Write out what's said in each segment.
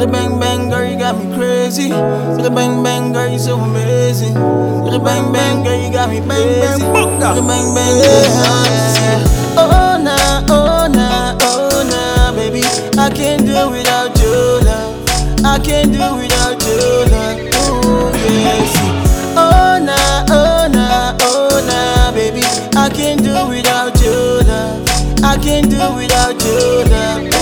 the bang bang girl, you got me crazy. With the bang bang girl, you so amazing. With the bang bang girl, you got me crazy. With the bang bang, girl, yeah. Oh na, oh na, oh na, oh, baby, I can't do without your love. I can't do without your love. Oh na, oh na, oh na, baby, I can't do without you. I can't do without your love.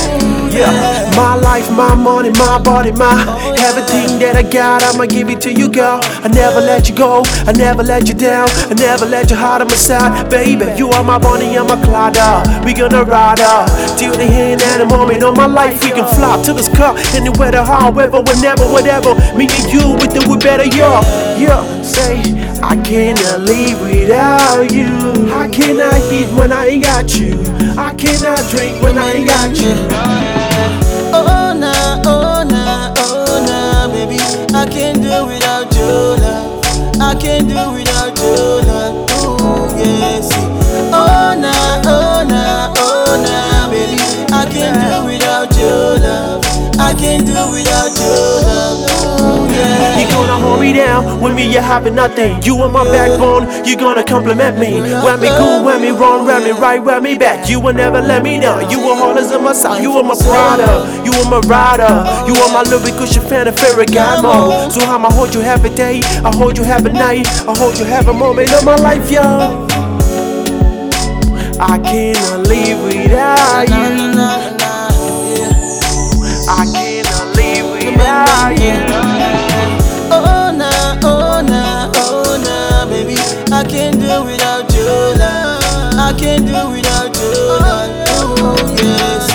Yeah, my life, my money, my body, my everything that I got, I'ma give it to you, girl. I never let you go, I never let you down, I never let your heart on my side, baby. You are my Bonnie, I'm my Clyde. We gonna ride up till the end and the moment of my life. We can fly to the sky, anywhere, the however, whenever, whatever. Me and you, we do it better, yeah. Yeah, say I cannot live without you. Eat when I ain't got you? I cannot drink when I ain't got you. Oh na, oh na, oh na, oh, baby, I can't do without your love. I can't do without your love. Ooh, see. Oh na, oh na, oh na, baby, I can't do without your love. I can't do without your love. Hold me down when me you having nothing. You are my backbone, you gonna compliment me. When me cool, when me wrong, when me right, when me back. You will never let me down. You are always in my side. You are my brother, you are my rider. You are my little cushion fan guy mode. So I'ma hold you every day, I hold you every night, I hold you every moment of my life, yo. I cannot live without you. Can't do without your love. I can't do without you, love. Oh yes.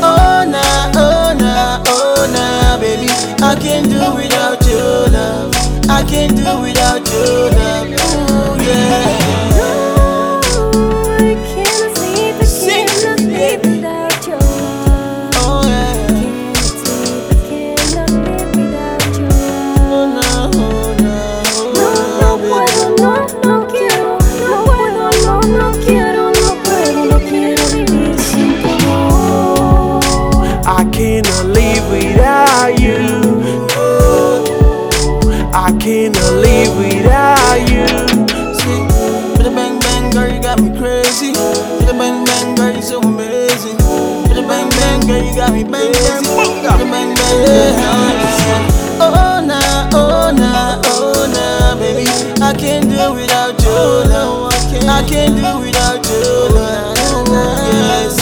Oh na, oh na, oh na, baby, I can't do without you, love. I can't do without your love. got me crazy. Hit a bang bang girl, you so amazing. Hit a bang bang girl, you got me bang bang. Hit a bang bang girl. Oh, oh nah, oh nah, oh nah, baby. I can't do without you, no. I can't do without you, no. Nah, nah.